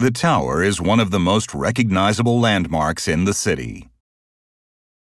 The tower is one of the most recognizable landmarks in the city.